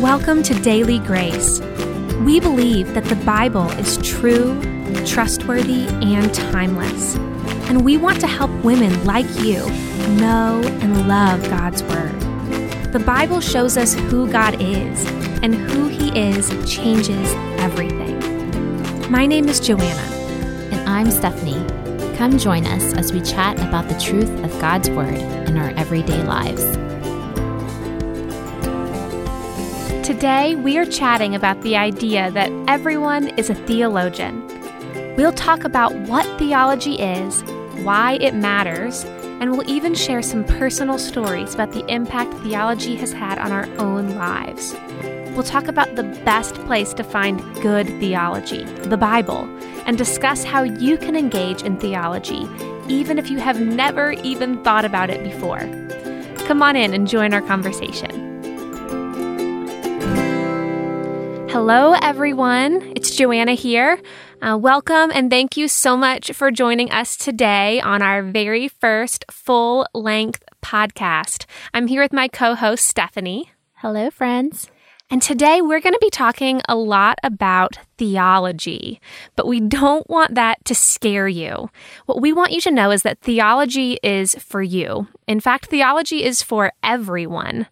Welcome to Daily Grace. We believe that the Bible is true, trustworthy, and timeless. And we want to help women like you know and love God's Word. The Bible shows us who God is, and who He is changes everything. My name is Joanna. And I'm Stephanie. Come join us as we chat about the truth of God's Word in our everyday lives. Today, we are chatting about the idea that everyone is a theologian. We'll talk about what theology is, why it matters, and we'll even share some personal stories about the impact theology has had on our own lives. We'll talk about the best place to find good theology, the Bible, and discuss how you can engage in theology, even if you have never even thought about it before. Come on in and join our conversation. Hello, everyone. It's Joanna here. Uh, welcome and thank you so much for joining us today on our very first full length podcast. I'm here with my co host, Stephanie. Hello, friends. And today we're going to be talking a lot about theology, but we don't want that to scare you. What we want you to know is that theology is for you. In fact, theology is for everyone.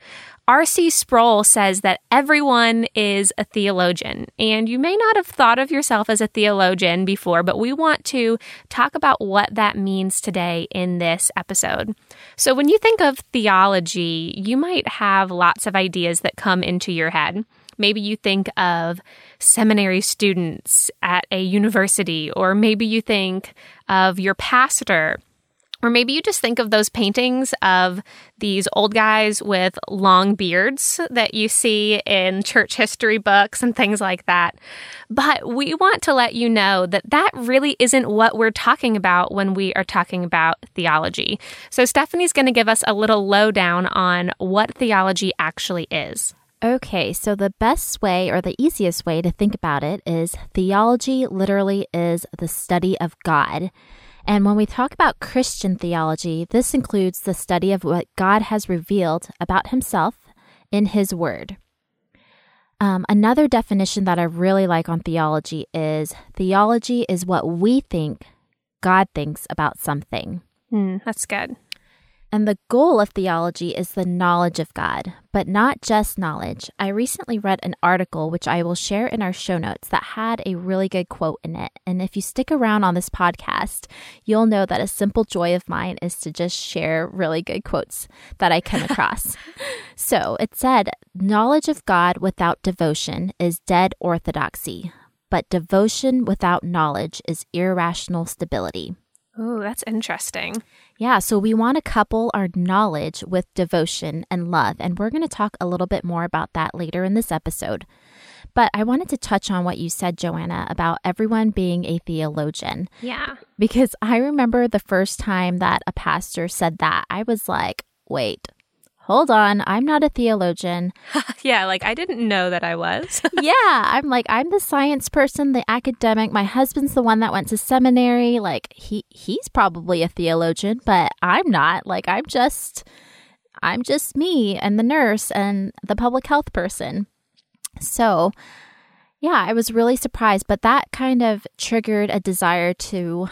R.C. Sproul says that everyone is a theologian, and you may not have thought of yourself as a theologian before, but we want to talk about what that means today in this episode. So, when you think of theology, you might have lots of ideas that come into your head. Maybe you think of seminary students at a university, or maybe you think of your pastor or maybe you just think of those paintings of these old guys with long beards that you see in church history books and things like that. But we want to let you know that that really isn't what we're talking about when we are talking about theology. So Stephanie's going to give us a little lowdown on what theology actually is. Okay, so the best way or the easiest way to think about it is theology literally is the study of God. And when we talk about Christian theology, this includes the study of what God has revealed about himself in his word. Um, another definition that I really like on theology is theology is what we think God thinks about something. Mm, that's good. And the goal of theology is the knowledge of God, but not just knowledge. I recently read an article, which I will share in our show notes, that had a really good quote in it. And if you stick around on this podcast, you'll know that a simple joy of mine is to just share really good quotes that I come across. so it said, Knowledge of God without devotion is dead orthodoxy, but devotion without knowledge is irrational stability. Oh, that's interesting. Yeah, so we want to couple our knowledge with devotion and love, and we're going to talk a little bit more about that later in this episode. But I wanted to touch on what you said, Joanna, about everyone being a theologian. Yeah. Because I remember the first time that a pastor said that, I was like, wait, hold on, I'm not a theologian. yeah, like I didn't know that I was. yeah, I'm like I'm the science person, the academic. My husband's the one that went to seminary. Like he he's probably a theologian, but I'm not. Like I'm just I'm just me and the nurse and the public health person. So, yeah, I was really surprised, but that kind of triggered a desire to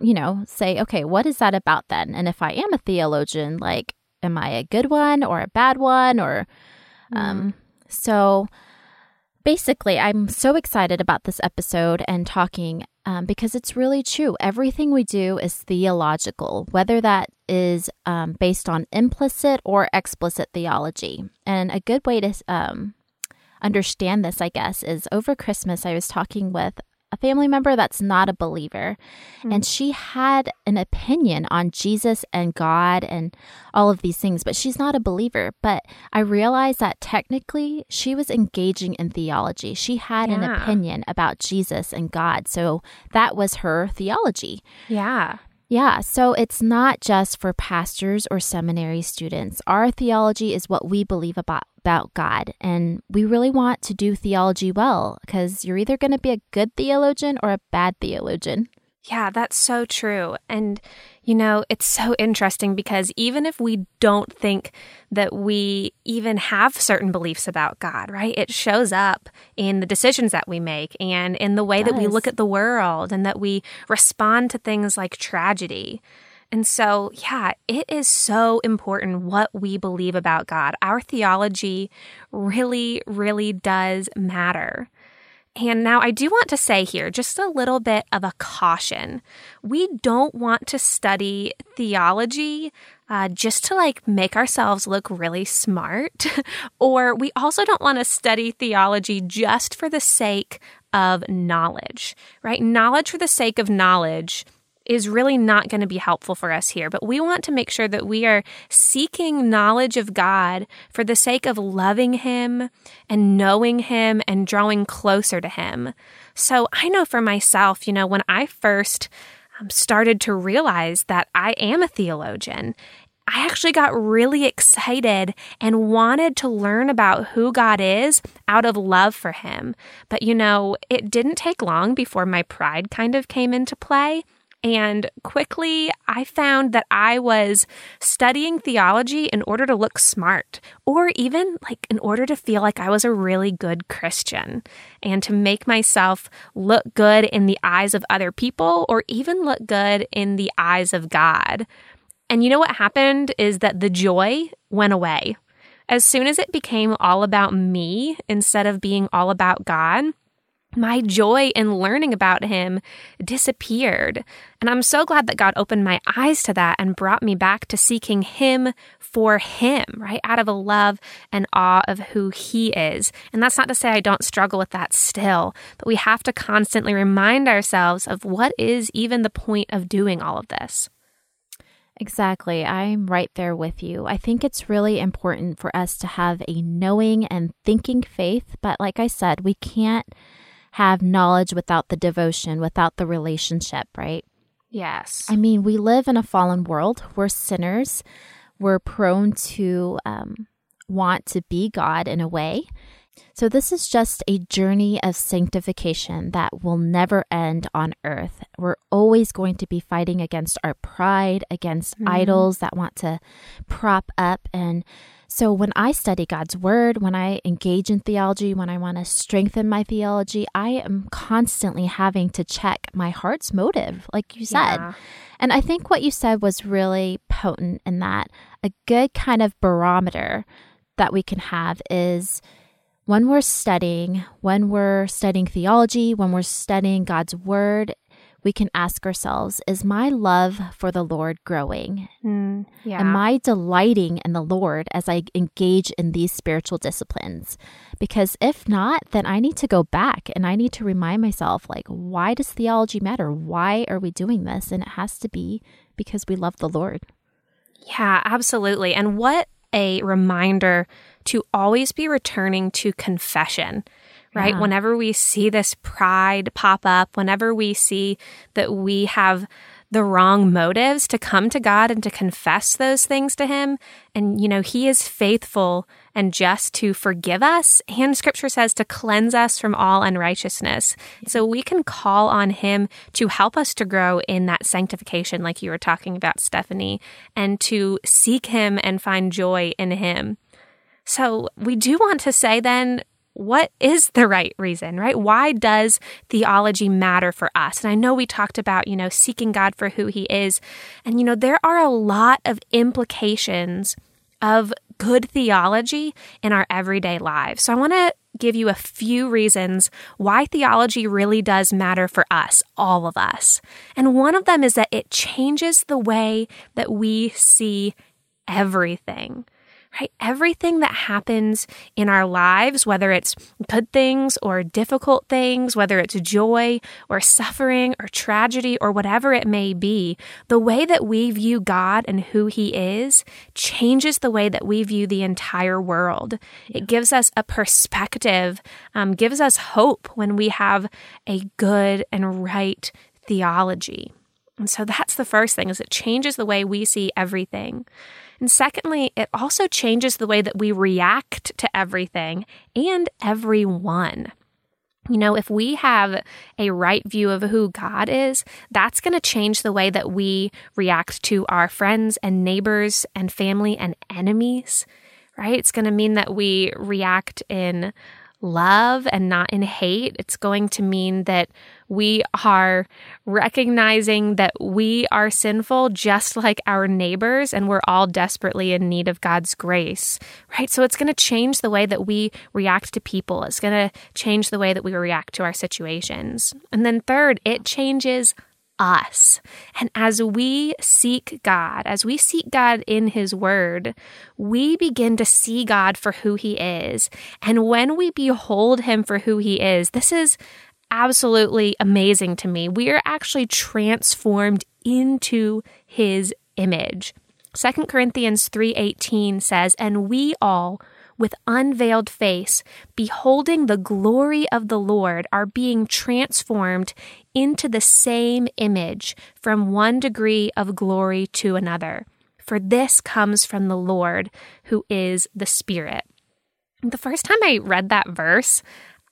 you know, say, okay, what is that about then? And if I am a theologian, like am I a good one or a bad one? Or, um, mm. so basically, I'm so excited about this episode and talking um, because it's really true. Everything we do is theological, whether that is um, based on implicit or explicit theology. And a good way to um, understand this, I guess, is over Christmas, I was talking with a family member that's not a believer. Mm-hmm. And she had an opinion on Jesus and God and all of these things, but she's not a believer. But I realized that technically she was engaging in theology. She had yeah. an opinion about Jesus and God. So that was her theology. Yeah. Yeah, so it's not just for pastors or seminary students. Our theology is what we believe about, about God, and we really want to do theology well because you're either going to be a good theologian or a bad theologian. Yeah, that's so true. And, you know, it's so interesting because even if we don't think that we even have certain beliefs about God, right? It shows up in the decisions that we make and in the way that we look at the world and that we respond to things like tragedy. And so, yeah, it is so important what we believe about God. Our theology really, really does matter. And now I do want to say here just a little bit of a caution. We don't want to study theology uh, just to like make ourselves look really smart, or we also don't want to study theology just for the sake of knowledge, right? Knowledge for the sake of knowledge is really not going to be helpful for us here. But we want to make sure that we are seeking knowledge of God for the sake of loving Him and knowing Him and drawing closer to Him. So I know for myself, you know, when I first um, started to realize that I am a theologian I actually got really excited and wanted to learn about who God is out of love for Him. But you know, it didn't take long before my pride kind of came into play. And quickly, I found that I was studying theology in order to look smart, or even like in order to feel like I was a really good Christian, and to make myself look good in the eyes of other people, or even look good in the eyes of God. And you know what happened is that the joy went away. As soon as it became all about me instead of being all about God, my joy in learning about him disappeared. And I'm so glad that God opened my eyes to that and brought me back to seeking him for him, right? Out of a love and awe of who he is. And that's not to say I don't struggle with that still, but we have to constantly remind ourselves of what is even the point of doing all of this. Exactly. I'm right there with you. I think it's really important for us to have a knowing and thinking faith, but like I said, we can't have knowledge without the devotion, without the relationship, right? Yes. I mean, we live in a fallen world. We're sinners. We're prone to um, want to be God in a way. So, this is just a journey of sanctification that will never end on earth. We're always going to be fighting against our pride, against mm-hmm. idols that want to prop up and so when I study God's word, when I engage in theology, when I want to strengthen my theology, I am constantly having to check my heart's motive, like you said. Yeah. And I think what you said was really potent in that a good kind of barometer that we can have is when we're studying, when we're studying theology, when we're studying God's word, we can ask ourselves Is my love for the Lord growing? Mm, yeah. Am I delighting in the Lord as I engage in these spiritual disciplines? Because if not, then I need to go back and I need to remind myself, like, why does theology matter? Why are we doing this? And it has to be because we love the Lord. Yeah, absolutely. And what a reminder to always be returning to confession right? Yeah. Whenever we see this pride pop up, whenever we see that we have the wrong motives to come to God and to confess those things to Him. And, you know, He is faithful and just to forgive us. And Scripture says to cleanse us from all unrighteousness. So we can call on Him to help us to grow in that sanctification, like you were talking about, Stephanie, and to seek Him and find joy in Him. So we do want to say then, what is the right reason, right? Why does theology matter for us? And I know we talked about, you know, seeking God for who he is. And, you know, there are a lot of implications of good theology in our everyday lives. So I want to give you a few reasons why theology really does matter for us, all of us. And one of them is that it changes the way that we see everything right? Everything that happens in our lives, whether it's good things or difficult things, whether it's joy or suffering or tragedy or whatever it may be, the way that we view God and who He is changes the way that we view the entire world. It gives us a perspective, um, gives us hope when we have a good and right theology. And so that's the first thing is it changes the way we see everything. And secondly, it also changes the way that we react to everything and everyone. You know, if we have a right view of who God is, that's going to change the way that we react to our friends and neighbors and family and enemies, right? It's going to mean that we react in love and not in hate. It's going to mean that we are recognizing that we are sinful just like our neighbors and we're all desperately in need of God's grace, right? So it's going to change the way that we react to people. It's going to change the way that we react to our situations. And then third, it changes us. And as we seek God, as we seek God in His Word, we begin to see God for who He is. And when we behold Him for who He is, this is absolutely amazing to me. We are actually transformed into His image. 2 Corinthians 3:18 says, "And we all with unveiled face, beholding the glory of the Lord, are being transformed into the same image from one degree of glory to another. For this comes from the Lord, who is the Spirit. The first time I read that verse,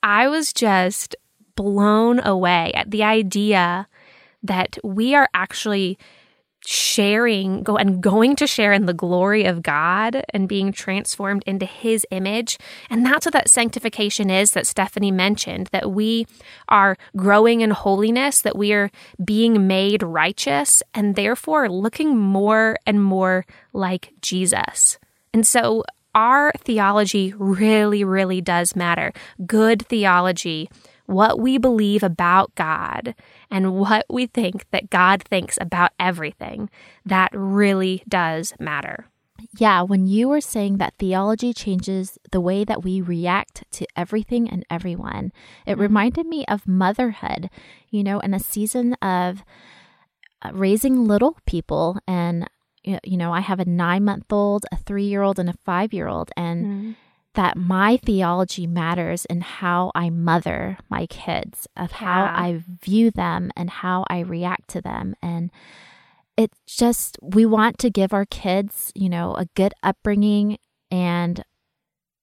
I was just blown away at the idea that we are actually sharing go and going to share in the glory of God and being transformed into his image. And that's what that sanctification is that Stephanie mentioned that we are growing in holiness that we are being made righteous and therefore looking more and more like Jesus. And so our theology really really does matter. Good theology what we believe about God and what we think that God thinks about everything, that really does matter. Yeah, when you were saying that theology changes the way that we react to everything and everyone, it mm-hmm. reminded me of motherhood, you know, in a season of uh, raising little people. And, you know, I have a nine month old, a three year old, and a five year old. And, mm-hmm that my theology matters in how I mother my kids, of how yeah. I view them and how I react to them. And it's just, we want to give our kids, you know, a good upbringing and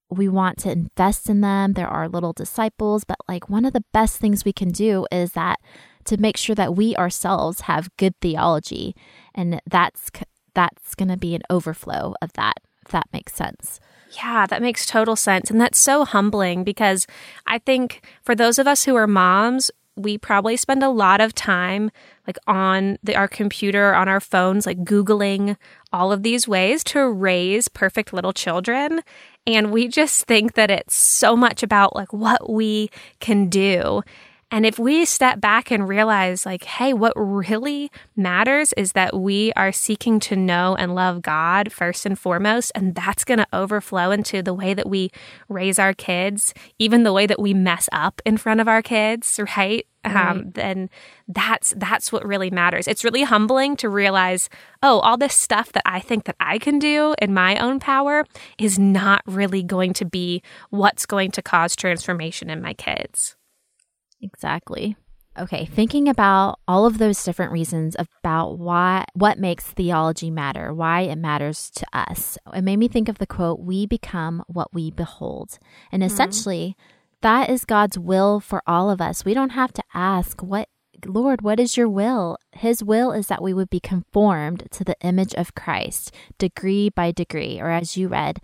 we want to invest in them. They're our little disciples. But like one of the best things we can do is that to make sure that we ourselves have good theology. And that's, that's going to be an overflow of that, if that makes sense. Yeah, that makes total sense. And that's so humbling because I think for those of us who are moms, we probably spend a lot of time like on the, our computer, on our phones, like Googling all of these ways to raise perfect little children. And we just think that it's so much about like what we can do. And if we step back and realize, like, hey, what really matters is that we are seeking to know and love God first and foremost, and that's going to overflow into the way that we raise our kids, even the way that we mess up in front of our kids, right? right. Um, then that's that's what really matters. It's really humbling to realize, oh, all this stuff that I think that I can do in my own power is not really going to be what's going to cause transformation in my kids. Exactly. Okay, thinking about all of those different reasons about why what makes theology matter, why it matters to us. It made me think of the quote, "We become what we behold." And mm-hmm. essentially, that is God's will for all of us. We don't have to ask what Lord, what is your will? His will is that we would be conformed to the image of Christ, degree by degree, or as you read,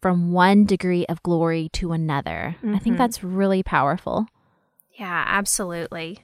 from one degree of glory to another. Mm-hmm. I think mm-hmm. that's really powerful. Yeah, absolutely.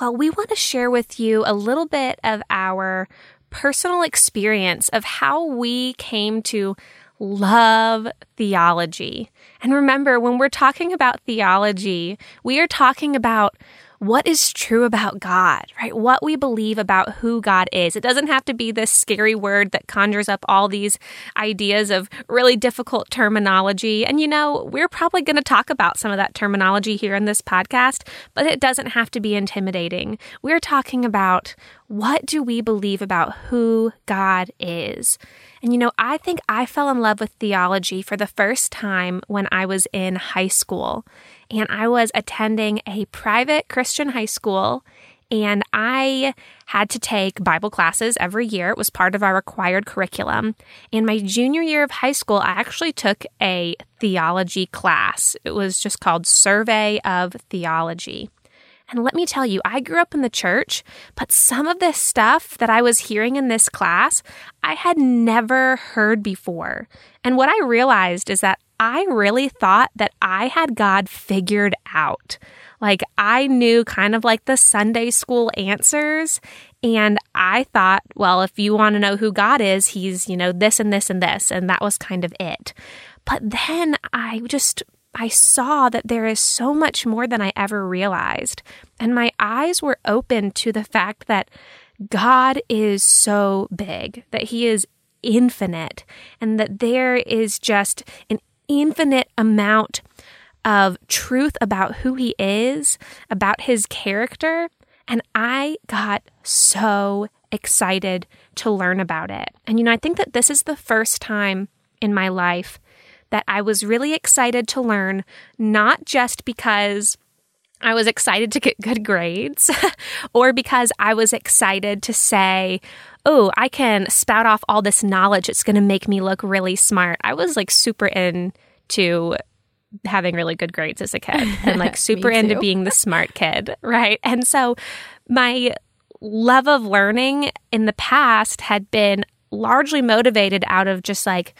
Well, we want to share with you a little bit of our personal experience of how we came to love theology. And remember, when we're talking about theology, we are talking about what is true about God, right? What we believe about who God is. It doesn't have to be this scary word that conjures up all these ideas of really difficult terminology. And you know, we're probably going to talk about some of that terminology here in this podcast, but it doesn't have to be intimidating. We're talking about what do we believe about who God is? And you know, I think I fell in love with theology for the first time when I was in high school and I was attending a private Christian high school and I had to take Bible classes every year. It was part of our required curriculum. In my junior year of high school, I actually took a theology class. It was just called Survey of Theology. And let me tell you, I grew up in the church, but some of this stuff that I was hearing in this class, I had never heard before. And what I realized is that I really thought that I had God figured out. Like I knew kind of like the Sunday school answers. And I thought, well, if you want to know who God is, he's, you know, this and this and this. And that was kind of it. But then I just I saw that there is so much more than I ever realized. And my eyes were open to the fact that God is so big, that He is infinite, and that there is just an infinite amount of truth about who He is, about His character. And I got so excited to learn about it. And, you know, I think that this is the first time in my life that I was really excited to learn, not just because I was excited to get good grades or because I was excited to say, oh, I can spout off all this knowledge. It's going to make me look really smart. I was like super into having really good grades as a kid and like super into being the smart kid, right? And so my love of learning in the past had been largely motivated out of just like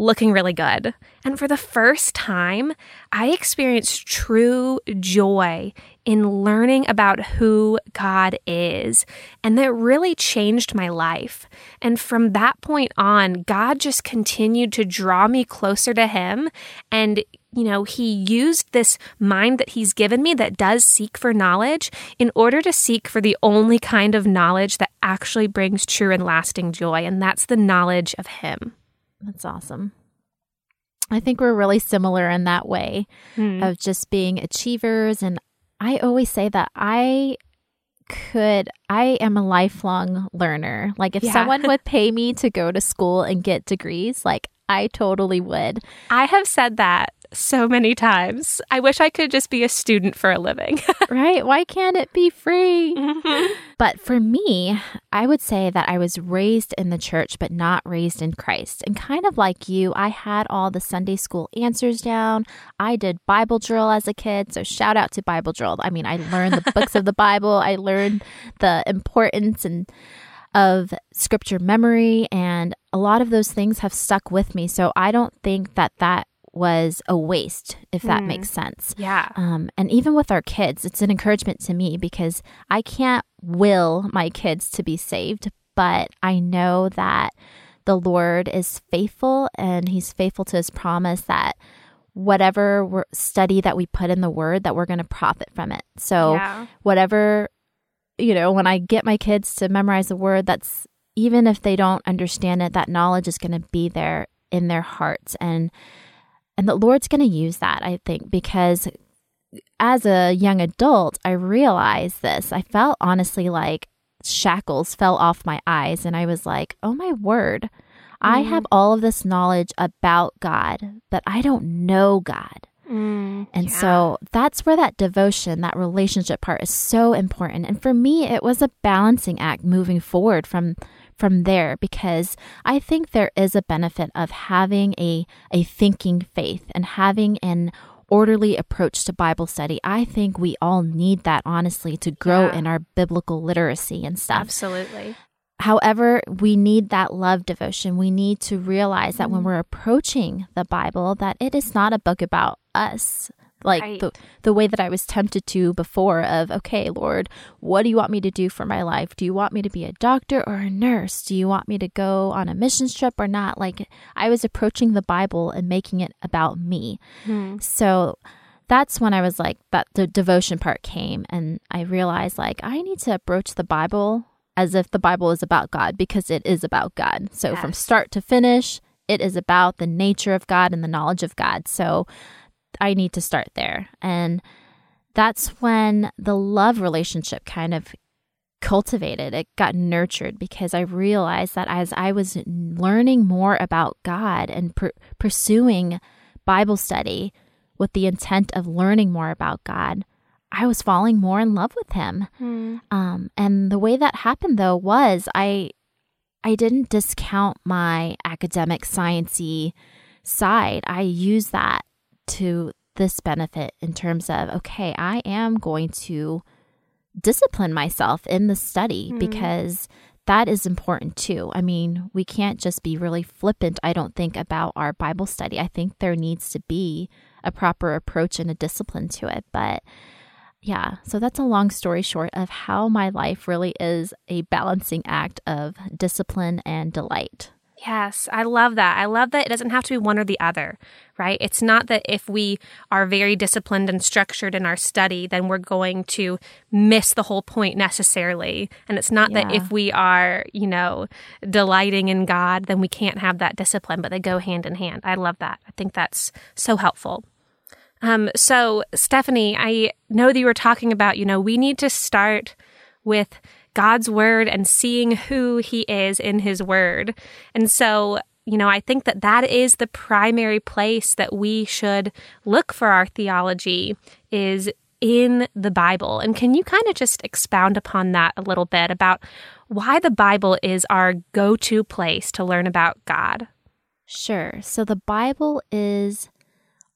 looking really good. And for the first time, I experienced true joy in learning about who God is. And that really changed my life. And from that point on, God just continued to draw me closer to Him. And you know, he used this mind that he's given me that does seek for knowledge in order to seek for the only kind of knowledge that actually brings true and lasting joy, and that's the knowledge of him. That's awesome. I think we're really similar in that way mm. of just being achievers. And I always say that I could, I am a lifelong learner. Like, if yeah. someone would pay me to go to school and get degrees, like, I totally would. I have said that so many times. I wish I could just be a student for a living. right? Why can't it be free? Mm-hmm. But for me, I would say that I was raised in the church, but not raised in Christ. And kind of like you, I had all the Sunday school answers down. I did Bible drill as a kid. So shout out to Bible drill. I mean, I learned the books of the Bible, I learned the importance and of scripture memory and a lot of those things have stuck with me so i don't think that that was a waste, if that mm. makes sense. Yeah. Um, and even with our kids, it's an encouragement to me because I can't will my kids to be saved, but I know that the Lord is faithful and He's faithful to His promise that whatever study that we put in the Word, that we're going to profit from it. So, yeah. whatever, you know, when I get my kids to memorize the Word, that's even if they don't understand it, that knowledge is going to be there in their hearts. And and the Lord's going to use that, I think, because as a young adult, I realized this. I felt honestly like shackles fell off my eyes, and I was like, oh my word. Mm. I have all of this knowledge about God, but I don't know God. Mm, and yeah. so that's where that devotion, that relationship part is so important. And for me, it was a balancing act moving forward from from there because I think there is a benefit of having a, a thinking faith and having an orderly approach to Bible study. I think we all need that, honestly, to grow yeah. in our biblical literacy and stuff. Absolutely. However, we need that love devotion. We need to realize that when mm-hmm. we're approaching the Bible, that it is not a book about us like the the way that I was tempted to before of okay Lord what do you want me to do for my life? Do you want me to be a doctor or a nurse? Do you want me to go on a missions trip or not? Like I was approaching the Bible and making it about me. Hmm. so that's when I was like that the devotion part came and I realized like I need to approach the Bible as if the Bible is about God because it is about God. So yes. from start to finish it is about the nature of God and the knowledge of God. So I need to start there. And that's when the love relationship kind of cultivated, it got nurtured because I realized that as I was learning more about God and per- pursuing Bible study with the intent of learning more about God, I was falling more in love with him. Mm. Um, and the way that happened though was I I didn't discount my academic sciency side. I used that to this benefit in terms of okay, I am going to discipline myself in the study Mhm. because that is important too. I mean, we can't just be really flippant, I don't think, about our Bible study. I think there needs to be a proper approach and a discipline to it. But yeah, so that's a long story short of how my life really is a balancing act of discipline and delight. Yes, I love that. I love that it doesn't have to be one or the other, right? It's not that if we are very disciplined and structured in our study, then we're going to miss the whole point necessarily. And it's not that if we are, you know, delighting in God, then we can't have that discipline, but they go hand in hand. I love that. I think that's so helpful. Um, so, Stephanie, I know that you were talking about, you know, we need to start with God's word and seeing who he is in his word. And so, you know, I think that that is the primary place that we should look for our theology is in the Bible. And can you kind of just expound upon that a little bit about why the Bible is our go to place to learn about God? Sure. So the Bible is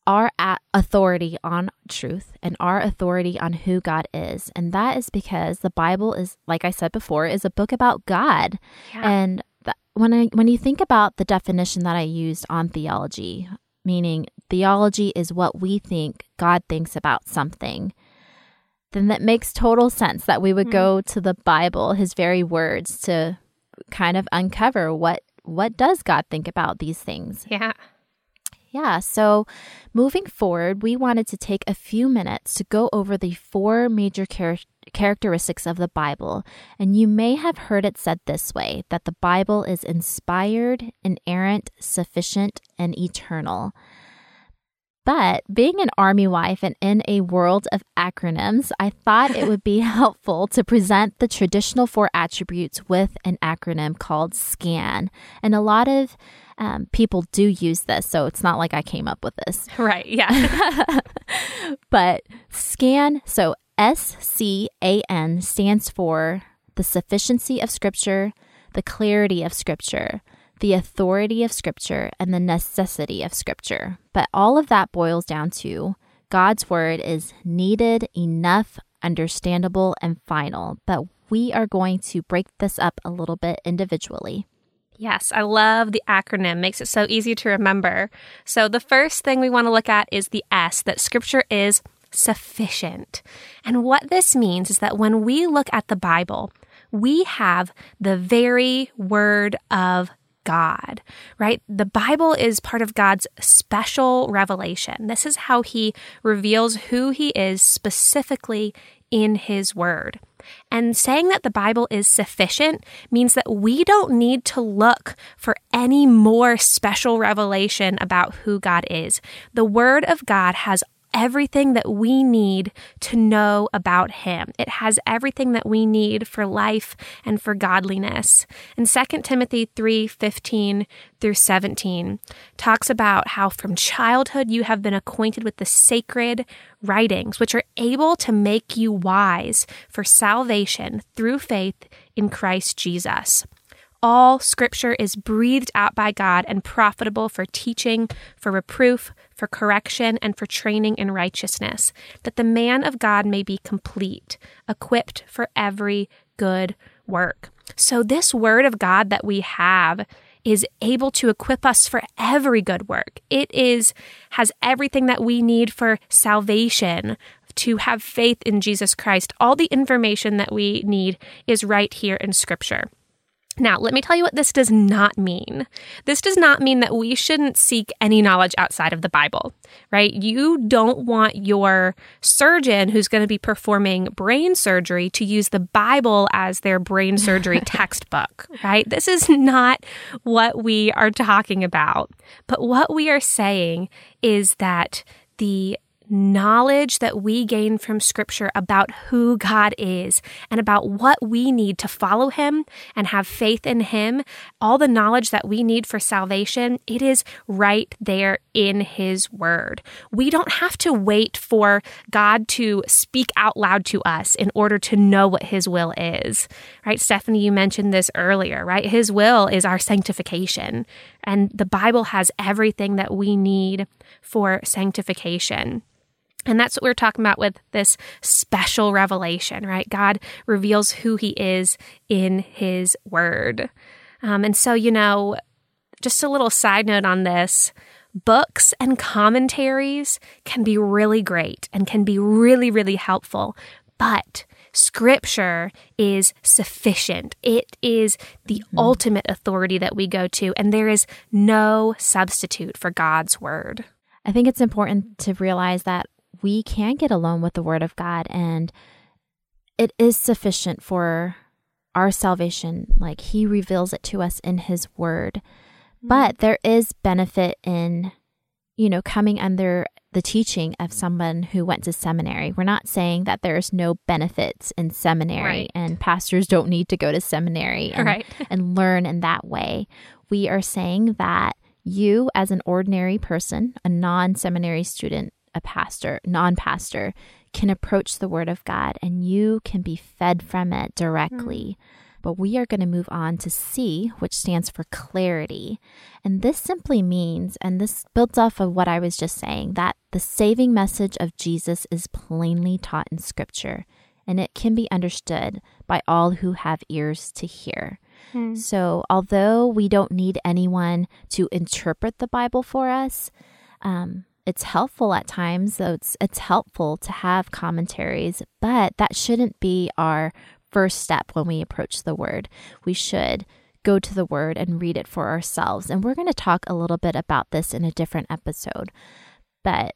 our authority on truth and our authority on who God is. And that is because the Bible is, like I said before, is a book about God. And th- when I when you think about the definition that I used on theology, meaning theology is what we think God thinks about something, then that makes total sense that we would Mhm. go to the Bible, his very words to kind of uncover what what does God think about these things. yeah. Yeah, so moving forward, we wanted to take a few minutes to go over the four major char- characteristics of the Bible. And you may have heard it said this way that the Bible is inspired, inerrant, sufficient, and eternal. But being an army wife and in a world of acronyms, I thought it would be helpful to present the traditional four attributes with an acronym called SCAN. And a lot of um, people do use this, so it's not like I came up with this. Right. Yeah. but SCAN, so S C A N stands for the sufficiency of Scripture, the clarity of Scripture, the authority of Scripture, and the necessity of Scripture. But all of that boils down to God's Word is needed, enough, understandable, and final. But we are going to break this up a little bit individually. Yes, I love the acronym. Makes it so easy to remember. So the first thing we want to look at is the S that scripture is sufficient. And what this means is that when we look at the Bible, we have the very word of God, right? The Bible is part of God's special revelation. This is how he reveals who he is specifically in his word. And saying that the Bible is sufficient means that we don't need to look for any more special revelation about who God is. The Word of God has everything that we need to know about him. It has everything that we need for life and for godliness. And 2 Timothy 3:15 through 17 talks about how from childhood you have been acquainted with the sacred writings which are able to make you wise for salvation through faith in Christ Jesus. All scripture is breathed out by God and profitable for teaching, for reproof, for correction, and for training in righteousness, that the man of God may be complete, equipped for every good work. So, this word of God that we have is able to equip us for every good work. It is has everything that we need for salvation, to have faith in Jesus Christ. All the information that we need is right here in scripture. Now, let me tell you what this does not mean. This does not mean that we shouldn't seek any knowledge outside of the Bible, right? You don't want your surgeon who's going to be performing brain surgery to use the Bible as their brain surgery textbook, right? This is not what we are talking about. But what we are saying is that the knowledge that we gain from scripture about who God is and about what we need to follow him and have faith in him, all the knowledge that we need for salvation, it is right there in his word. We don't have to wait for God to speak out loud to us in order to know what his will is. Right? Stephanie, you mentioned this earlier, right? His will is our sanctification. And the Bible has everything that we need for sanctification. And that's what we're talking about with this special revelation, right? God reveals who he is in his word. Um, and so, you know, just a little side note on this books and commentaries can be really great and can be really, really helpful. But scripture is sufficient. It is the mm-hmm. ultimate authority that we go to, and there is no substitute for God's word. I think it's important to realize that we can get alone with the Word of God and it is sufficient for our salvation. Like He reveals it to us in His Word. Mm-hmm. But there is benefit in, you know, coming under the teaching of someone who went to seminary. We're not saying that there's no benefits in seminary right. and pastors don't need to go to seminary and, right. and learn in that way. We are saying that you, as an ordinary person, a non seminary student, a pastor, non pastor, can approach the Word of God and you can be fed from it directly. Mm. But we are going to move on to C, which stands for clarity. And this simply means, and this builds off of what I was just saying, that the saving message of Jesus is plainly taught in Scripture and it can be understood by all who have ears to hear. Hmm. So, although we don't need anyone to interpret the Bible for us, um, it's helpful at times, so it's it's helpful to have commentaries, but that shouldn't be our first step when we approach the word. We should go to the word and read it for ourselves. And we're going to talk a little bit about this in a different episode. But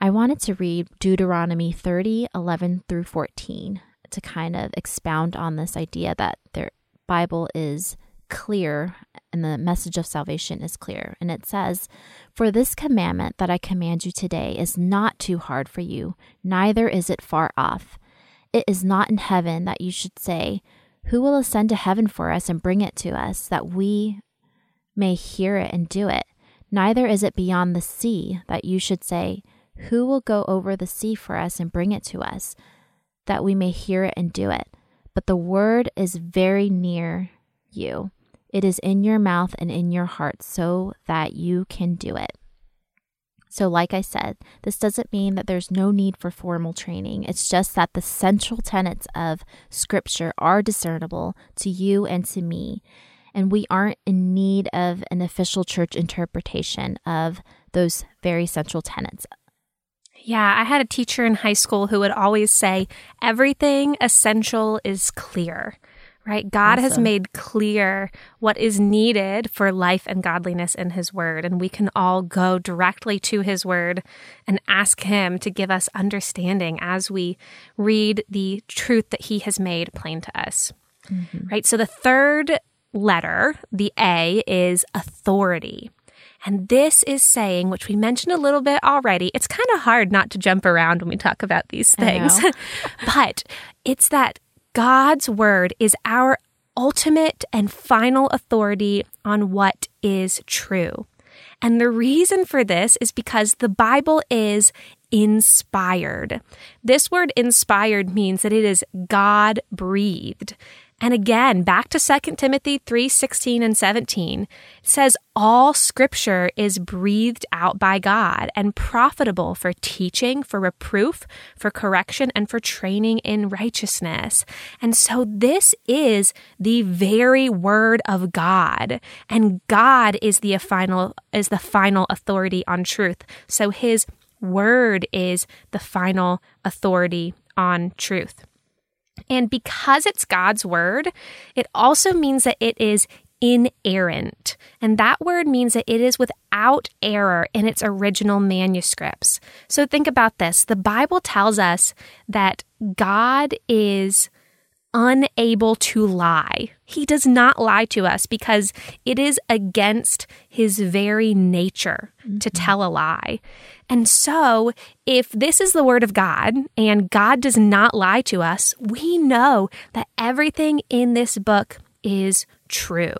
I wanted to read Deuteronomy 30, 11 through 14 to kind of expound on this idea that the Bible is clear and the message of salvation is clear. And it says, For this commandment that I command you today is not too hard for you, neither is it far off. It is not in heaven that you should say, Who will ascend to heaven for us and bring it to us, that we may hear it and do it? Neither is it beyond the sea that you should say, Who will go over the sea for us and bring it to us, that we may hear it and do it? But the word is very near you it is in your mouth and in your heart so that you can do it. So, like I said, this doesn't mean that there's no need for formal training. It's just that the central tenets of Scripture are discernible to you and to me. And we aren't in need of an official church interpretation of those very central tenets. Yeah, I had a teacher in high school who would always say, everything essential is clear right? God awesome. has made clear what is needed for life and godliness in His Word. And we can all go directly to His Word and ask Him to give us understanding as we read the truth that He has made plain to us, mm-hmm. right? So the third letter, the A, is authority. And this is saying, which we mentioned a little bit already, it's kind of hard not to jump around when we talk about these things. but it's that God's word is our ultimate and final authority on what is true. And the reason for this is because the Bible is inspired. This word inspired means that it is God breathed. And again, back to 2 Timothy 3 16 and 17, says, All scripture is breathed out by God and profitable for teaching, for reproof, for correction, and for training in righteousness. And so this is the very word of God. And God is the final, is the final authority on truth. So his word is the final authority on truth. And because it's God's word, it also means that it is inerrant. And that word means that it is without error in its original manuscripts. So think about this the Bible tells us that God is unable to lie. He does not lie to us because it is against his very nature mm-hmm. to tell a lie. And so, if this is the word of God and God does not lie to us, we know that everything in this book is true.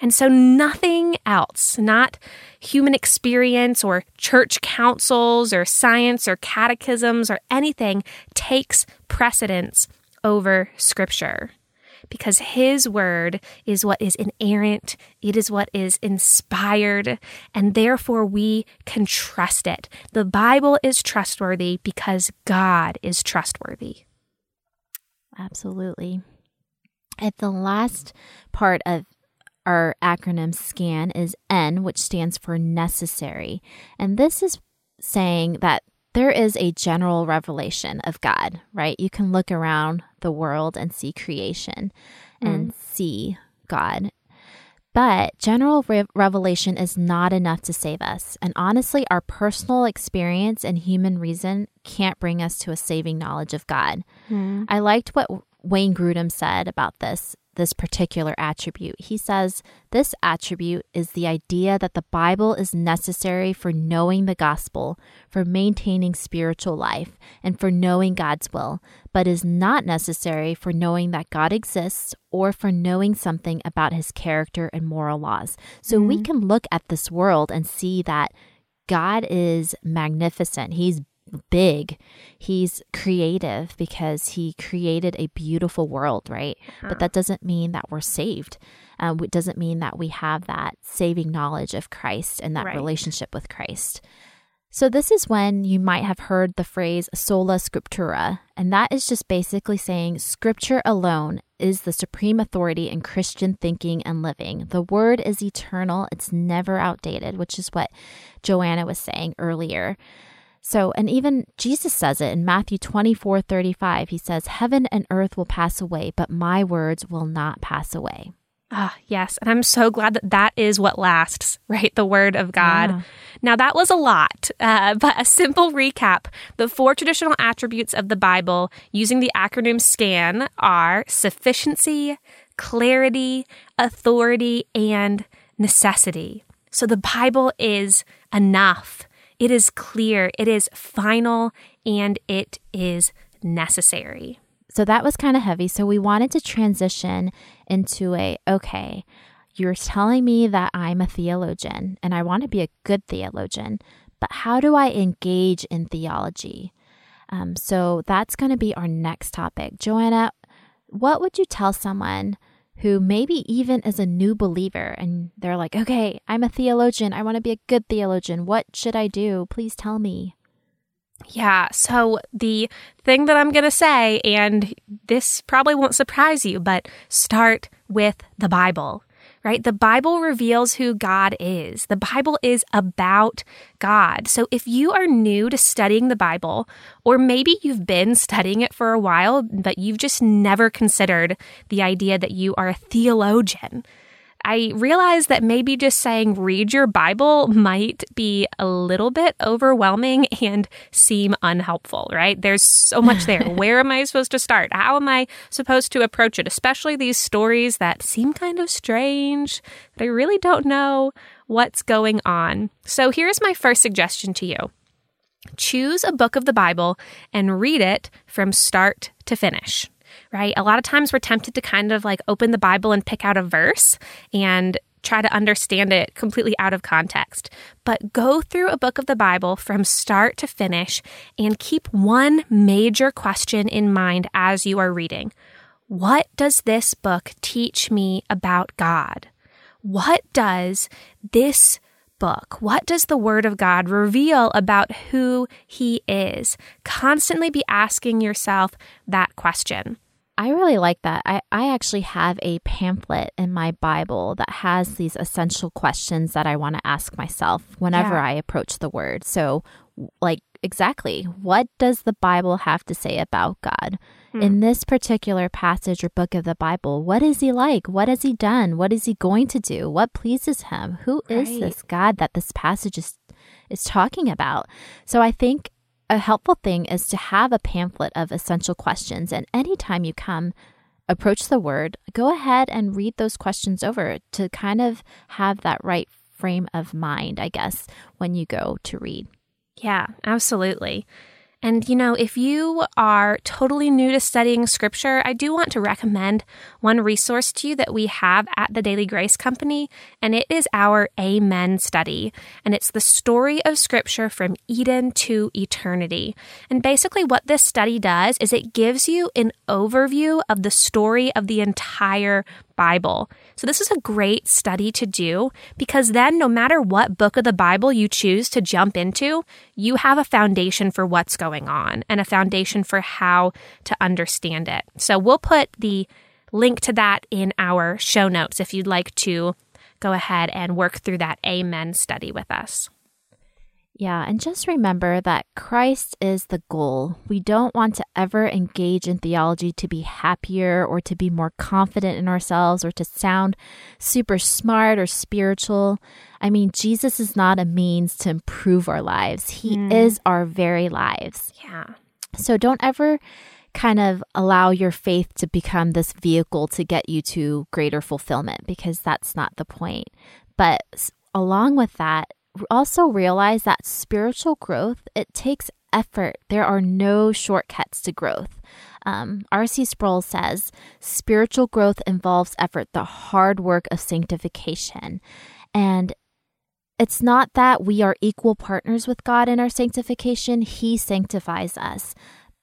And so, nothing else, not human experience or church councils or science or catechisms or anything, takes precedence over Scripture. Because His Word is what is inerrant, it is what is inspired, and therefore we can trust it. The Bible is trustworthy because God is trustworthy. Absolutely. At the last part of our acronym SCAN is N, which stands for necessary. And this is saying that there is a general revelation of God, right? You can look around the world and see creation and mm. see God. But general re- revelation is not enough to save us. And honestly, our personal experience and human reason can't bring us to a saving knowledge of God. Mm. I liked what Wayne Grudem said about this this particular attribute. He says this attribute is the idea that the Bible is necessary for knowing the gospel, for maintaining spiritual life, and for knowing God's will, but is not necessary for knowing that God exists or for knowing something about his character and moral laws. So mm-hmm. we can look at this world and see that God is magnificent. He's big. He's creative because he created a beautiful world, right? Uh-huh. But that doesn't mean that we're saved. Um, it doesn't mean that we have that saving knowledge of Christ and that right. relationship with Christ. So, this is when you might have heard the phrase sola scriptura, and that is just basically saying scripture alone is the supreme authority in Christian thinking and living. The word is eternal, it's never outdated, which is what Joanna was saying earlier. So, and even Jesus says it in Matthew 24 35. He says, Heaven and earth will pass away, but my words will not pass away. Ah, yes. And I'm so glad that that is what lasts, right? The word of God. Yeah. Now, that was a lot, uh, but a simple recap. The four traditional attributes of the Bible using the acronym SCAN are sufficiency, clarity, authority, and necessity. So the Bible is enough. It is clear, it is final, and it is necessary. So that was kind of heavy. So we wanted to transition into a okay, you're telling me that I'm a theologian and I want to be a good theologian, but how do I engage in theology? Um, so that's going to be our next topic. Joanna, what would you tell someone who maybe even is a new believer and they're like, okay, I'm a theologian. I want to be a good theologian. What should I do? Please tell me. Yeah. So the thing that I'm going to say, and this probably won't surprise you, but start with the Bible right? The Bible reveals who God is. The Bible is about God. So if you are new to studying the Bible, or maybe you've been studying it for a while, but you've just never considered the idea that you are a theologian, I realized that maybe just saying read your Bible might be a little bit overwhelming and seem unhelpful, right? There's so much there. Where am I supposed to start? How am I supposed to approach it? Especially these stories that seem kind of strange, that I really don't know what's going on. So here's my first suggestion to you. Choose a book of the Bible and read it from start to finish right? A lot of times we're tempted to kind of like open the Bible and pick out a verse and try to understand it completely out of context. But go through a book of the Bible from start to finish and keep one major question in mind as you are reading. What does this book teach me about God? What does this book? What does the Word of God reveal about who He is? Constantly be asking yourself that question. I really like that. I, I actually have a pamphlet in my Bible that has these essential questions that I want to ask myself whenever yeah. I approach the word. So, like, exactly, what does the Bible have to say about God? Hmm. In this particular passage or book of the Bible, what is he like? What has he done? What is he going to do? What pleases him? Who right. is this God that this passage is is talking about? So I think a helpful thing is to have a pamphlet of essential questions. And anytime you come approach the word, go ahead and read those questions over to kind of have that right frame of mind, I guess, when you go to read. Yeah, absolutely. And, you know, if you are totally new to studying scripture, I do want to recommend one resource to you that we have at the Daily Grace Company, and it is our Amen study. And it's the story of scripture from Eden to eternity. And basically, what this study does is it gives you an overview of the story of the entire Bible. So, this is a great study to do because then, no matter what book of the Bible you choose to jump into, you have a foundation for what's going on and a foundation for how to understand it. So, we'll put the link to that in our show notes if you'd like to go ahead and work through that Amen study with us. Yeah, and just remember that Christ is the goal. We don't want to ever engage in theology to be happier or to be more confident in ourselves or to sound super smart or spiritual. I mean, Jesus is not a means to improve our lives, He mm. is our very lives. Yeah. So don't ever kind of allow your faith to become this vehicle to get you to greater fulfillment because that's not the point. But along with that, also realize that spiritual growth it takes effort. There are no shortcuts to growth. Um, R.C. Sproul says spiritual growth involves effort, the hard work of sanctification, and it's not that we are equal partners with God in our sanctification. He sanctifies us,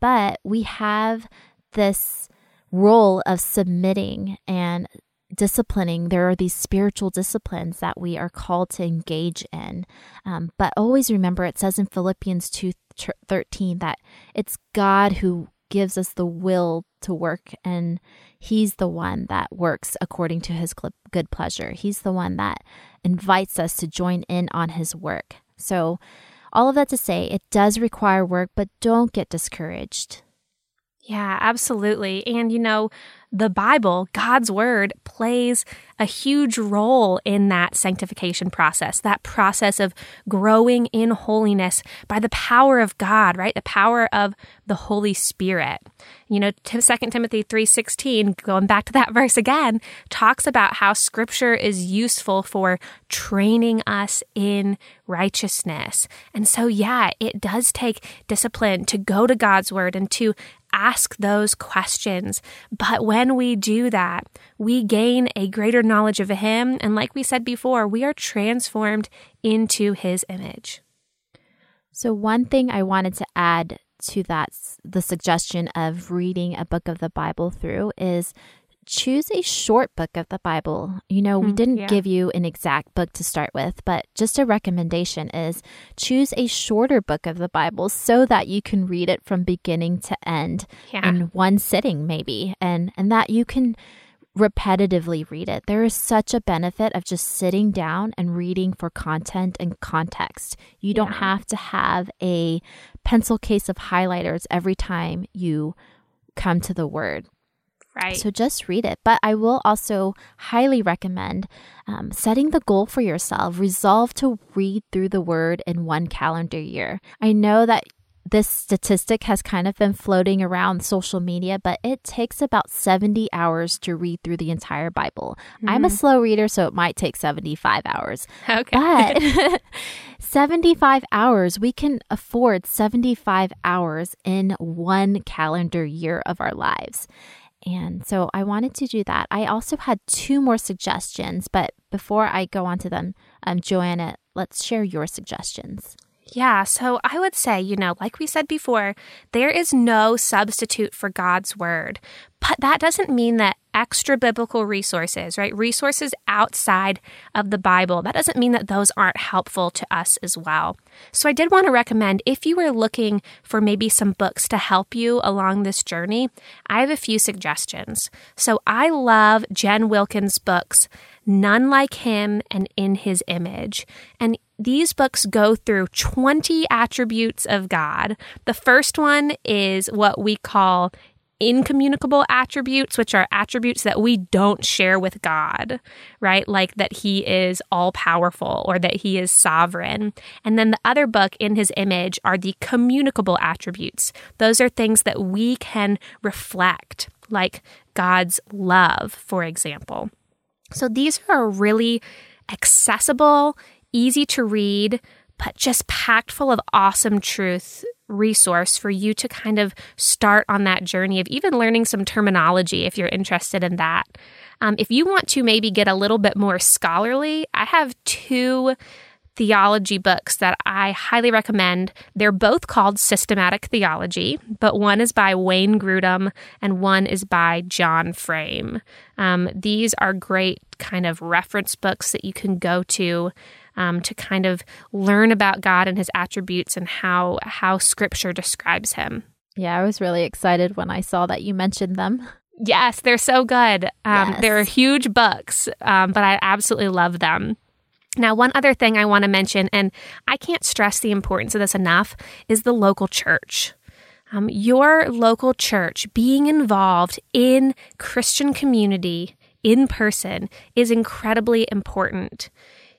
but we have this role of submitting and disciplining, there are these spiritual disciplines that we are called to engage in. Um, but always remember, it says in Philippians 2 13 that it's God who gives us the will to work, and He's the one that works according to His good pleasure. He's the one that invites us to join in on His work. So, all of that to say, it does require work, but don't get discouraged. Yeah, absolutely. And you know, the Bible, God's word, plays a huge role in that sanctification process, that process of growing in holiness by the power of God, right? The power of the Holy Spirit. You know, 2 Timothy 3:16, going back to that verse again, talks about how scripture is useful for training us in righteousness. And so yeah, it does take discipline to go to God's word and to ask those questions. But when we do that, we gain a greater knowledge of Him. And like we said before, we are transformed into His image. So, one thing I wanted to add to that, the suggestion of reading a book of the Bible through is choose a short book of the Bible. You know, we mm, didn't yeah. give you an exact book to start with, but just a recommendation is choose a shorter book of the Bible so that you can read it from beginning to end yeah. in one sitting maybe and and that you can repetitively read it. There is such a benefit of just sitting down and reading for content and context. You yeah. don't have to have a pencil case of highlighters every time you come to the word. Right. So just read it. But I will also highly recommend um, setting the goal for yourself. Resolve to read through the word in one calendar year. I know that this statistic has kind of been floating around social media, but it takes about 70 hours to read through the entire Bible. Mm-hmm. I'm a mm-hmm. slow reader, so it might take 75 hours. Okay. But 75 hours, we can afford 75 hours in one calendar year of our lives. And so I wanted to do that. I also had two more suggestions, but before I go on to them, um, Joanna, let's share your suggestions. Yeah, so I would say, you know, like we said before, there is no substitute for God's word. But that doesn't mean that extra biblical resources, right? Resources outside of the Bible, that doesn't mean that those aren't helpful to us as well. So I did want to recommend if you were looking for maybe some books to help you along this journey, I have a few suggestions. So I love Jen Wilkins' books, None Like Him and In His Image. And these books go through 20 attributes of God. The first one is what we call incommunicable attributes, which are attributes that we don't share with God, right? Like that he is all powerful or that he is sovereign. And then the other book in his image are the communicable attributes. Those are things that we can reflect, like God's love, for example. So these are really accessible, easy to read, but just packed full of awesome truth resource for you to kind of start on that journey of even learning some terminology if you're interested in that. Um, if you want to maybe get a little bit more scholarly, I have two theology books that I highly recommend. They're both called Systematic Theology, but one is by Wayne Grudem and one is by John Frame. Um, these are great kind of reference books that you can go to um, to kind of learn about God and his attributes and how, how scripture describes him. Yeah, I was really excited when I saw that you mentioned them. Yes, they're so good. Um, yes. They're huge books, um, but I absolutely love them. Now, one other thing I want to mention, and I can't stress the importance of this enough, is the local church. Um, your local church being involved in Christian community in person is incredibly important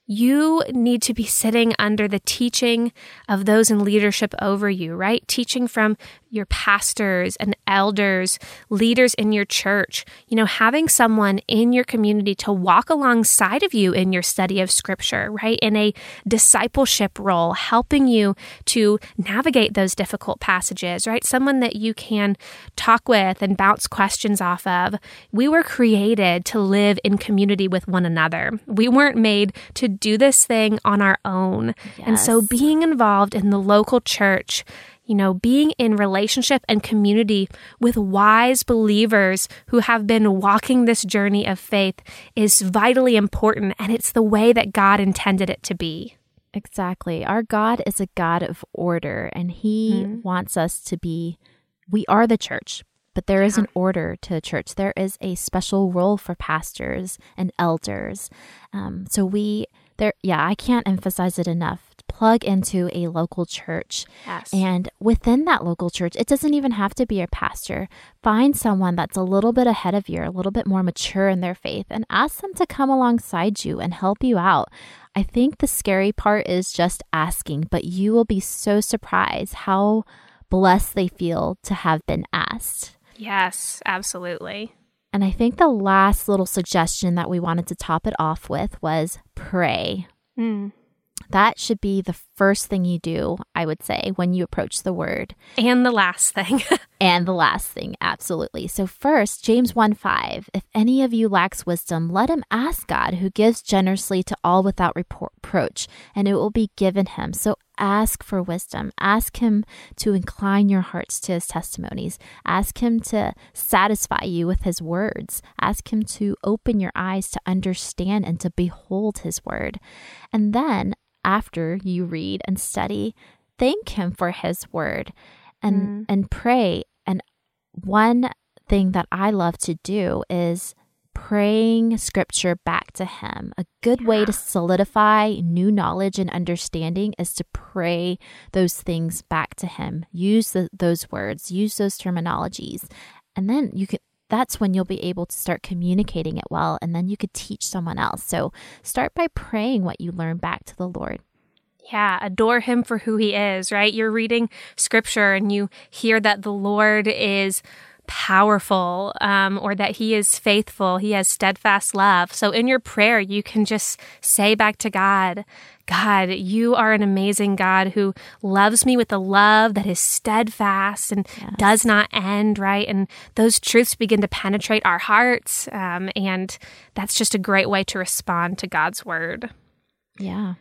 you need to be sitting under the teaching of those in leadership over you, right? Teaching from your pastors and elders, leaders in your church, you know, having someone in your community to walk alongside of you in your study of scripture, right? In a discipleship role, helping you to navigate those difficult passages, right? Someone that you can talk with and bounce questions off of. We were created to live in community with one another. We weren't made to do this thing on our own. Yes. And so being involved in the local church, you know, being in relationship and community with wise believers who have been walking this journey of faith is vitally important. And it's the way that God intended it to be. Exactly. Our God is a God of order, and He mm-hmm. wants us to be, we are the church, but there yeah. is an order to the church. There is a special role for pastors and elders. Um, so we, there, yeah, I can't emphasize it enough plug into a local church. Yes. And within that local church, it doesn't even have to be a pastor. Find someone that's a little bit ahead of you, a little bit more mature in their faith, and ask them to come alongside you and help you out. I think the scary part is just asking, but you will be so surprised how blessed they feel to have been asked. Yes, absolutely. And I think the last little suggestion that we wanted to top it off with was pray. Mm. That should be the first thing you do, I would say, when you approach the word. And the last thing. and the last thing, absolutely. So, first, James 1 5. If any of you lacks wisdom, let him ask God, who gives generously to all without reproach, and it will be given him. So, ask for wisdom. Ask him to incline your hearts to his testimonies. Ask him to satisfy you with his words. Ask him to open your eyes to understand and to behold his word. And then after you read and study, thank him for his word and mm. and pray. And one thing that I love to do is praying scripture back to him. A good yeah. way to solidify new knowledge and understanding is to pray those things back to him. Use the, those words, use those terminologies. And then you can that's when you'll be able to start communicating it well and then you could teach someone else. So start by praying what you learn back to the Lord. Yeah, adore him for who he is, right? You're reading scripture and you hear that the Lord is powerful um, or that he is faithful, he has steadfast love. So in your prayer, you can just say back to God, God, you are an amazing God who loves me with a love that is steadfast and does not end, right? And those truths begin to penetrate our hearts. Um, and that's just a great way to respond to God's word. Yeah.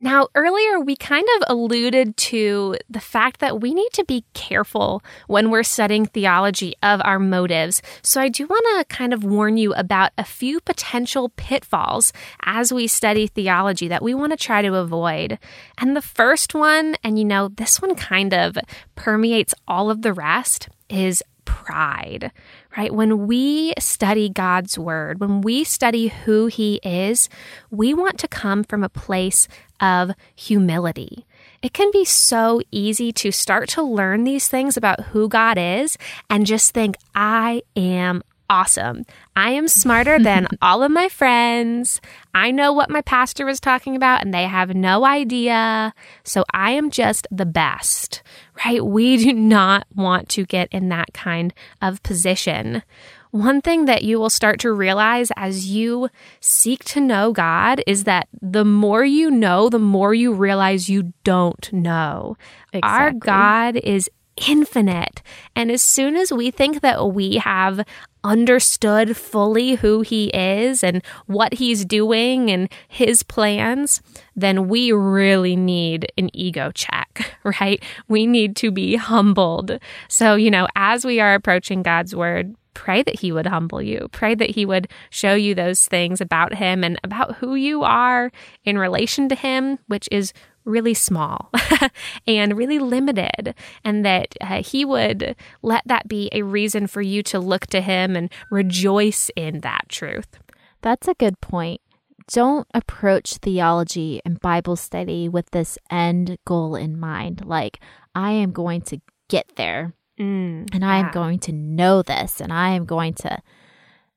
Now, earlier we kind of alluded to the fact that we need to be careful when we're studying theology of our motives. So, I do want to kind of warn you about a few potential pitfalls as we study theology that we want to try to avoid. And the first one, and you know, this one kind of permeates all of the rest, is pride, right? When we study God's word, when we study who he is, we want to come from a place of humility. It can be so easy to start to learn these things about who God is and just think, I am awesome. I am smarter than all of my friends. I know what my pastor was talking about and they have no idea. So I am just the best, right? We do not want to get in that kind of position. One thing that you will start to realize as you seek to know God is that the more you know, the more you realize you don't know. Exactly. Our God is infinite. And as soon as we think that we have understood fully who he is and what he's doing and his plans, then we really need an ego check, right? We need to be humbled. So, you know, as we are approaching God's word, pray that he would humble you. Pray that he would show you those things about him and about who you are in relation to him, which is really small and really limited, and that uh, He would let that be a reason for you to look to Him and rejoice in that truth. That's a good point. Don't approach theology and Bible study with this end goal in mind. Like, I am going to get there Mm, and I am going to know this and I am going to,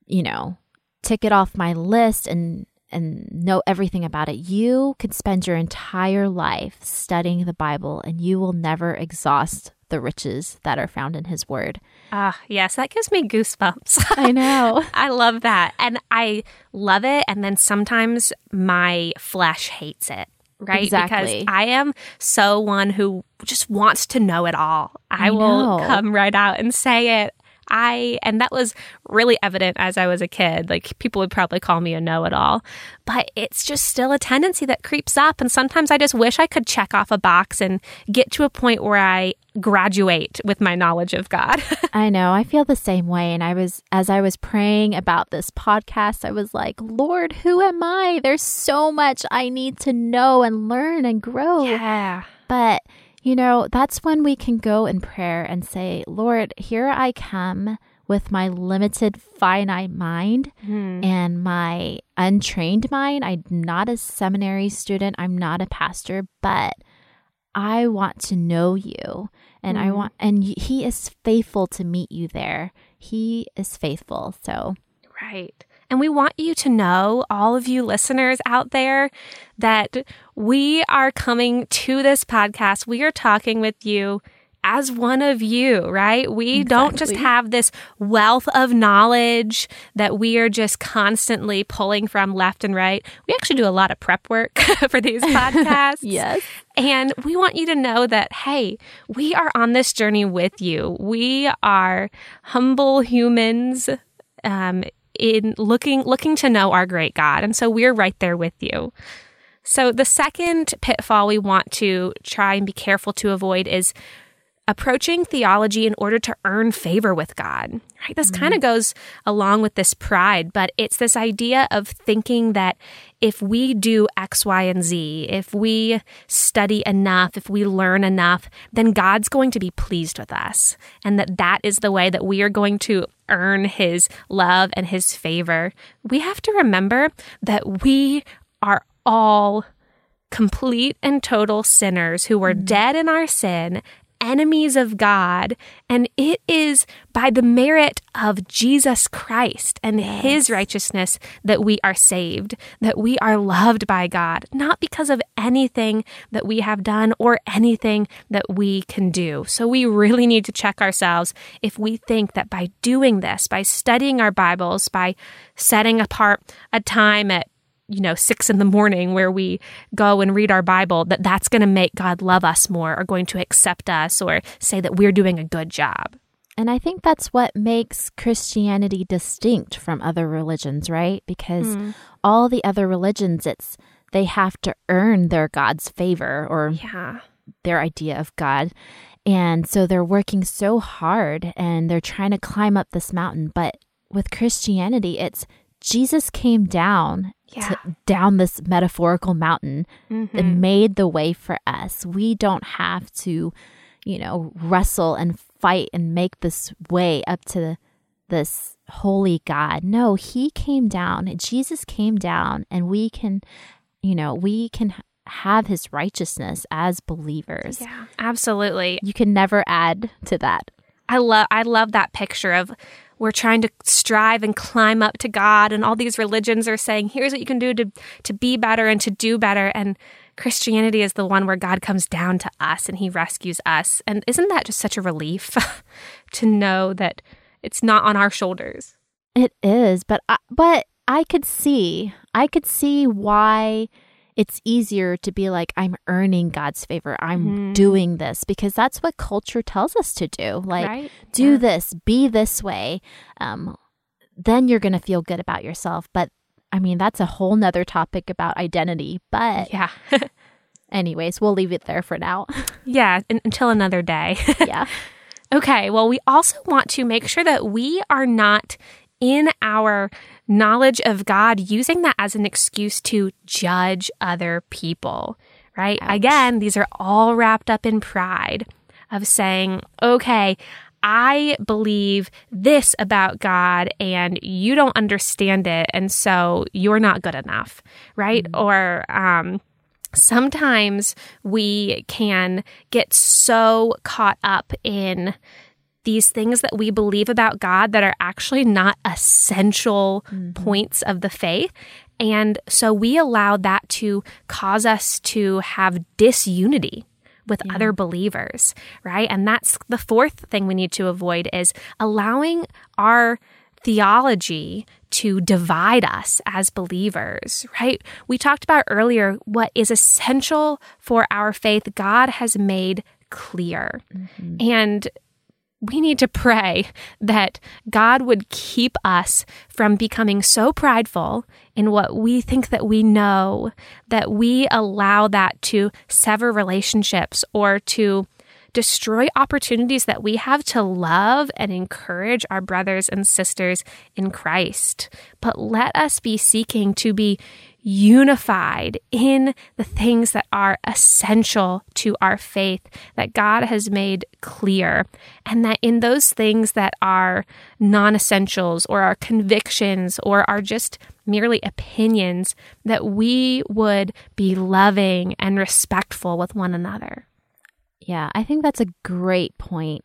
you know, tick it off my list and and know everything about it. You could spend your entire life studying the Bible and you will never exhaust the riches that are found in his word. Ah, yes, that gives me goosebumps. I know. I love that. And I love it. And then sometimes my flesh hates it. Right? Exactly. Because I am so one who just wants to know it all. I, I will come right out and say it. I, and that was really evident as I was a kid. Like people would probably call me a know it all, but it's just still a tendency that creeps up. And sometimes I just wish I could check off a box and get to a point where I graduate with my knowledge of God. I know. I feel the same way. And I was, as I was praying about this podcast, I was like, Lord, who am I? There's so much I need to know and learn and grow. yeah. But, you know, that's when we can go in prayer and say, Lord, here I come with my limited, finite mind hmm. and my untrained mind. I'm not a seminary student, I'm not a pastor, but I want to know you. And I hmm. want, and he is faithful to meet you there. He is faithful. So, Right. And we want you to know, all of you listeners out there, that we are coming to this podcast. We are talking with you as one of you, right? We don't just have this wealth of knowledge that we are just constantly pulling from left and right. We actually do a lot of prep work for these podcasts. yes. And we want you to know that, hey, we are on this journey with you. We are humble humans um, in looking looking to know our great God, and so we're right there with you. So the second pitfall we want to try and be careful to avoid is approaching theology in order to earn favor with God. Right? This kind of mm-hmm. goes along with this pride, but it's this idea of thinking that if we do X, Y, and Z, if we study enough, if we learn enough, then God's going to be pleased with us. And that that is the way that we are going to earn his love and his favor. We have to remember that we are all complete and total sinners who were mm-hmm. dead in our sin, enemies of God. And it is by the merit of Jesus Christ and his righteousness that we are saved, that we are loved by God, not because of anything that we have done or anything that we can do. So we really need to check ourselves if we think that by doing this, by studying our Bibles, by setting apart a time at you know, six in the morning where we go and read our Bible, that that's going to make God love us more or going to accept us or say that we're doing a good job. And I think that's what makes Christianity distinct from other religions, right? Because hmm. all the other religions, it's they have to earn their God's favor or Yeah. their idea of God. And so they're working so hard and they're trying to climb up this mountain. But with Christianity, it's Jesus came down Yeah. to, down this metaphorical mountain Mm-hmm. and made the way for us. We don't have to, you know, wrestle and fight and make this way up to this holy God. No, he came down. Jesus came down and we can, you know, we can have his righteousness as believers. Yeah, absolutely. You can never add to that. I love I love that picture of we're trying to strive and climb up to God and all these religions are saying here's what you can do to to be better and to do better and Christianity is the one where God comes down to us and he rescues us. And isn't that just such a relief to know that it's not on our shoulders? It is, but I, but I could see I could see why it's easier to be like, I'm earning God's favor. I'm mm-hmm. doing this because that's what culture tells us to do. Like, right? do yeah. this, be this way. Um, then you're going to feel good about yourself. But I mean, that's a whole nother topic about identity. But yeah. anyways, we'll leave it there for now. yeah, until another day. yeah. Okay, well, we also want to make sure that we are not in our knowledge of God, using that as an excuse to judge other people, right? Ouch. Again, these are all wrapped up in pride of saying, okay, I believe this about God and you don't understand it. And so you're not good enough, right? Mm-hmm. Or, um, sometimes we can get so caught up in these things that we believe about God that are actually not essential mm-hmm. points of the faith. And so we allow that to cause us to have disunity with yeah. other believers, right? And that's the fourth thing we need to avoid is allowing our theology to divide us as believers, right? We talked about earlier what is essential for our faith, God has made clear. Mm-hmm. And we need to pray that God would keep us from becoming so prideful in what we think that we know that we allow that to sever relationships or to destroy opportunities that we have to love and encourage our brothers and sisters in Christ. But let us be seeking to be unified in the things that are essential to our faith that God has made clear. And that in those things that are non essentials or our convictions or are just merely opinions, that we would be loving and respectful with one another. Yeah, I think that's a great point.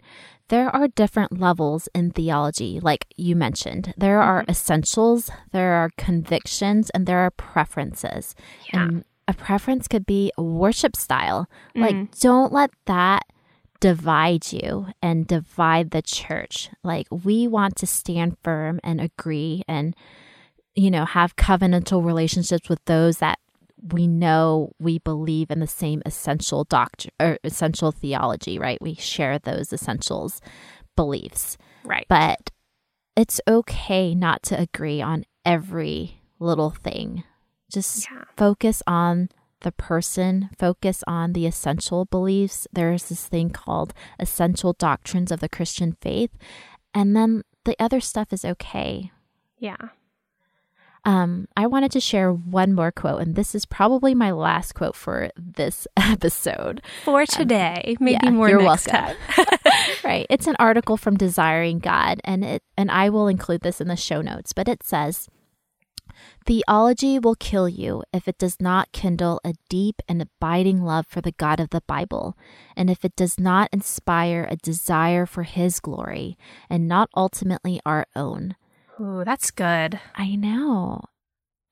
There are different levels in theology, like you mentioned. There are mm-hmm. essentials, there are convictions, and there are preferences. Yeah. And a preference could be a worship style. Mm-hmm. Like, don't let that divide you and divide the church. Like, we want to stand firm and agree and, you know, have covenantal relationships with those that we know we believe in the same essential doctrine or essential theology, right? We share those essentials beliefs. Right. But it's okay not to agree on every little thing. Just yeah. focus on the person, focus on the essential beliefs. There's this thing called essential doctrines of the Christian faith. And then the other stuff is okay. Yeah. Um, I wanted to share one more quote, and this is probably my last quote for this episode. For um, today, um, maybe yeah, more you're next welcome. time. right. It's an article from Desiring God, and it and I will include this in the show notes, but it says Theology will kill you if it does not kindle a deep and abiding love for the God of the Bible, and if it does not inspire a desire for His glory, and not ultimately our own. Ooh, that's good. I know.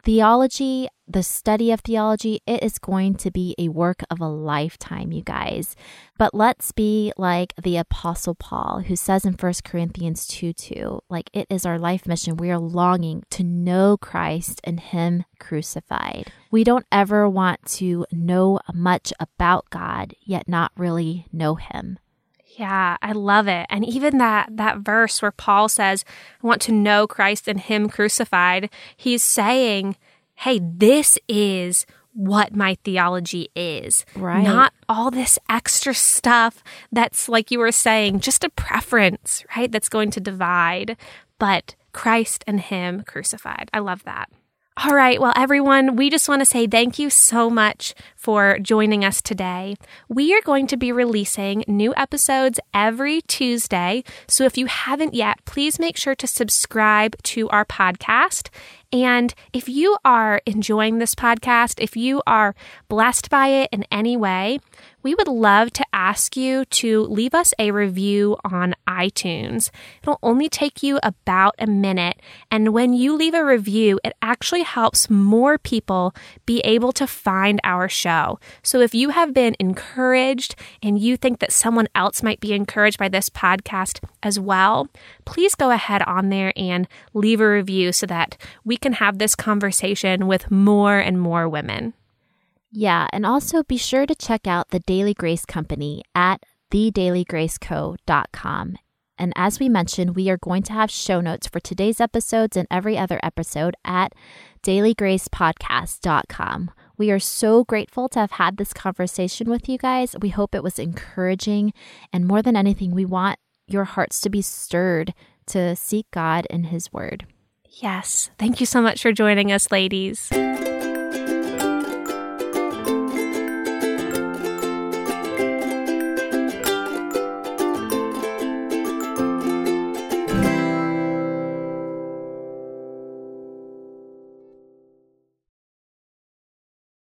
Theology, the study of theology, it is going to be a work of a lifetime, you guys. But let's be like the Apostle Paul, who says in 1 Corinthians 2 2, like it is our life mission. We are longing to know Christ and Him crucified. We don't ever want to know much about God, yet not really know Him. Yeah, I love it. And even that that verse where Paul says, "I want to know Christ and him crucified." He's saying, "Hey, this is what my theology is. Right. Not all this extra stuff that's like you were saying, just a preference, right? That's going to divide, but Christ and him crucified. I love that. All right. Well, everyone, we just want to say thank you so much for joining us today. We are going to be releasing new episodes every Tuesday. So if you haven't yet, please make sure to subscribe to our podcast. And if you are enjoying this podcast, if you are blessed by it in any way, we would love to ask you to leave us a review on iTunes. It'll only take you about a minute. And when you leave a review, it actually helps more people be able to find our show. So if you have been encouraged and you think that someone else might be encouraged by this podcast as well, please go ahead on there and leave a review so that we can have this conversation with more and more women. Yeah, and also be sure to check out the Daily Grace Company at thedailygraceco.com. And as we mentioned, we are going to have show notes for today's episodes and every other episode at dailygracepodcast.com. We are so grateful to have had this conversation with you guys. We hope it was encouraging. And more than anything, we want your hearts to be stirred to seek God and His Word. Yes. Thank you so much for joining us, ladies.